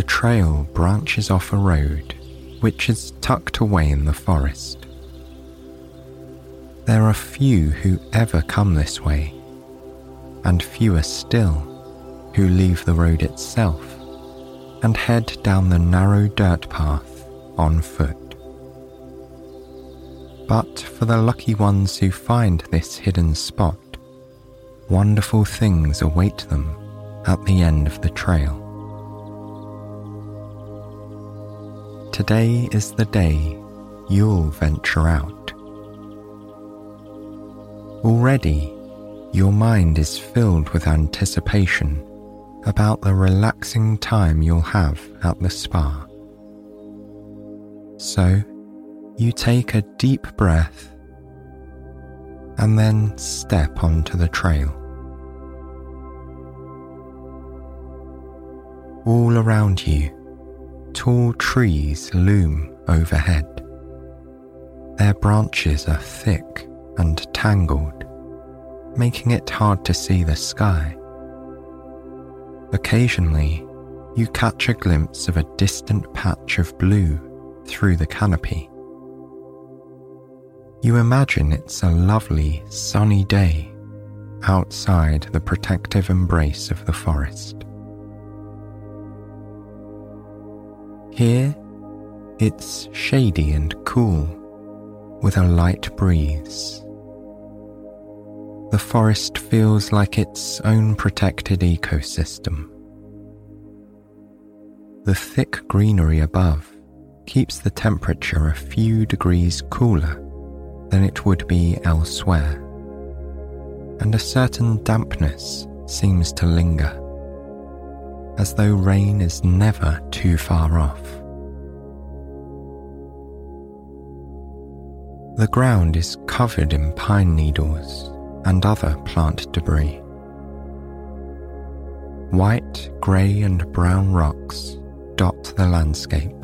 The trail branches off a road which is tucked away in the forest. There are few who ever come this way, and fewer still who leave the road itself and head down the narrow dirt path on foot. But for the lucky ones who find this hidden spot, wonderful things await them at the end of the trail. Today is the day you'll venture out. Already, your mind is filled with anticipation about the relaxing time you'll have at the spa. So, you take a deep breath and then step onto the trail. All around you, tall trees loom overhead. Their branches are thick and tangled, making it hard to see the sky. Occasionally, you catch a glimpse of a distant patch of blue through the canopy. You imagine it's a lovely, sunny day outside the protective embrace of the forest. Here, it's shady and cool with a light breeze. The forest feels like its own protected ecosystem. The thick greenery above keeps the temperature a few degrees cooler than it would be elsewhere, and a certain dampness seems to linger as though rain is never too far off. The ground is covered in pine needles and other plant debris. White, grey, and brown rocks dot the landscape.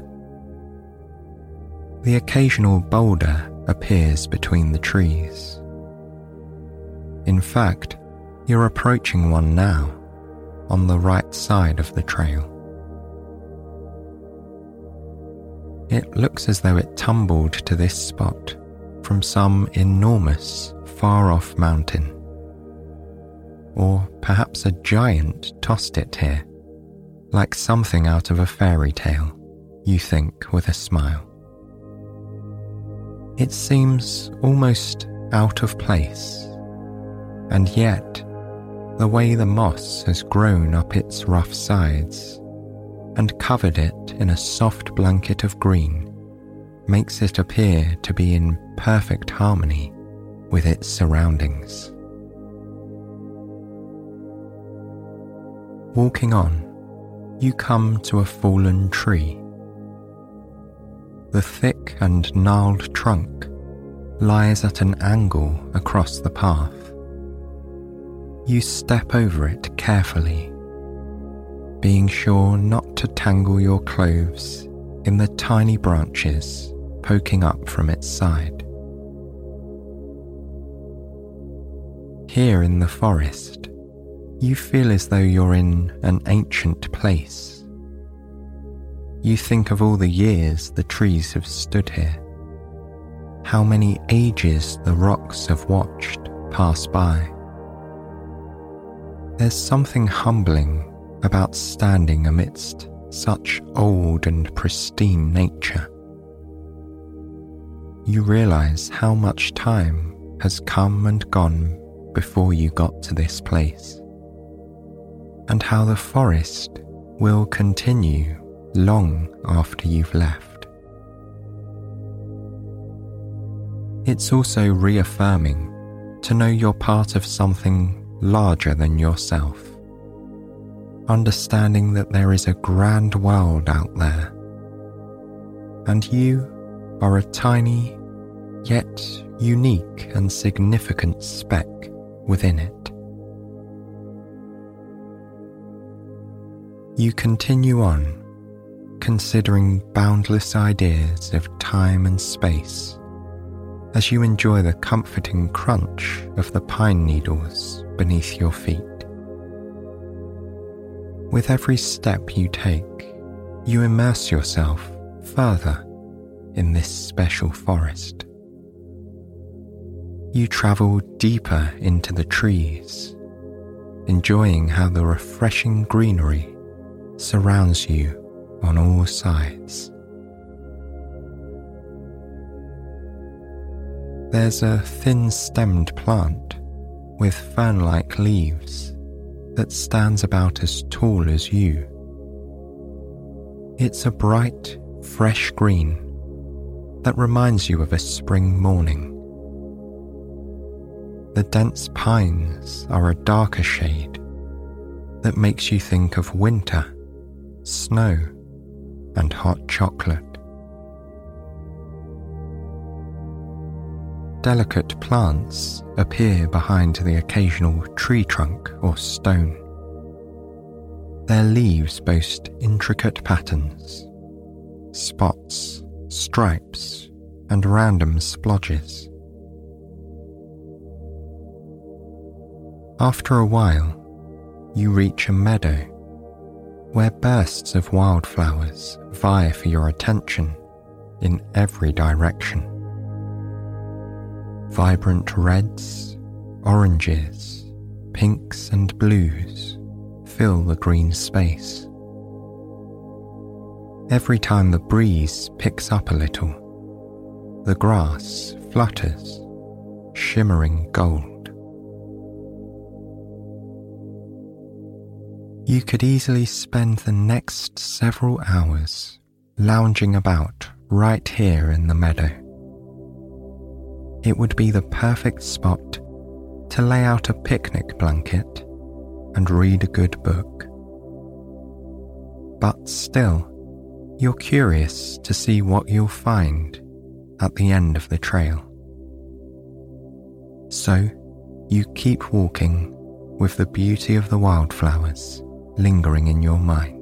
The occasional boulder appears between the trees. In fact, you're approaching one now on the right side of the trail. It looks as though it tumbled to this spot from some enormous, far off mountain. Or perhaps a giant tossed it here, like something out of a fairy tale, you think with a smile. It seems almost out of place, and yet the way the moss has grown up its rough sides and covered it in a soft blanket of green makes it appear to be in perfect harmony with its surroundings. Walking on, you come to a fallen tree. The thick and gnarled trunk lies at an angle across the path you step over it carefully, being sure not to tangle your clothes in the tiny branches poking up from its side. Here in the forest, you feel as though you're in an ancient place. You think of all the years the trees have stood here, how many ages the rocks have watched pass by there's something humbling about standing amidst such old and pristine nature. You realize how much time has come and gone before you got to this place, and how the forest will continue long after you've left. It's also reaffirming to know you're part of something larger than yourself, understanding that there is a grand world out there, and you are a tiny yet unique and significant speck within it. You continue on, considering boundless ideas of time and space as you enjoy the comforting crunch of the pine needles beneath your feet. With every step you take, you immerse yourself further in this special forest. You travel deeper into the trees, enjoying how the refreshing greenery surrounds you on all sides. There's a thin stemmed plant with fern like leaves that stands about as tall as you. It's a bright, fresh green that reminds you of a spring morning. The dense pines are a darker shade that makes you think of winter, snow, and hot chocolate. Delicate plants appear behind the occasional tree trunk or stone. Their leaves boast intricate patterns, spots, stripes, and random splodges. After a while, you reach a meadow where bursts of wildflowers vie for your attention in every direction. Vibrant reds, oranges, pinks, and blues fill the green space. Every time the breeze picks up a little, the grass flutters, shimmering gold. You could easily spend the next several hours lounging about right here in the meadow. It would be the perfect spot to lay out a picnic blanket and read a good book. But still, you're curious to see what you'll find at the end of the trail. So, you keep walking with the beauty of the wildflowers lingering in your mind.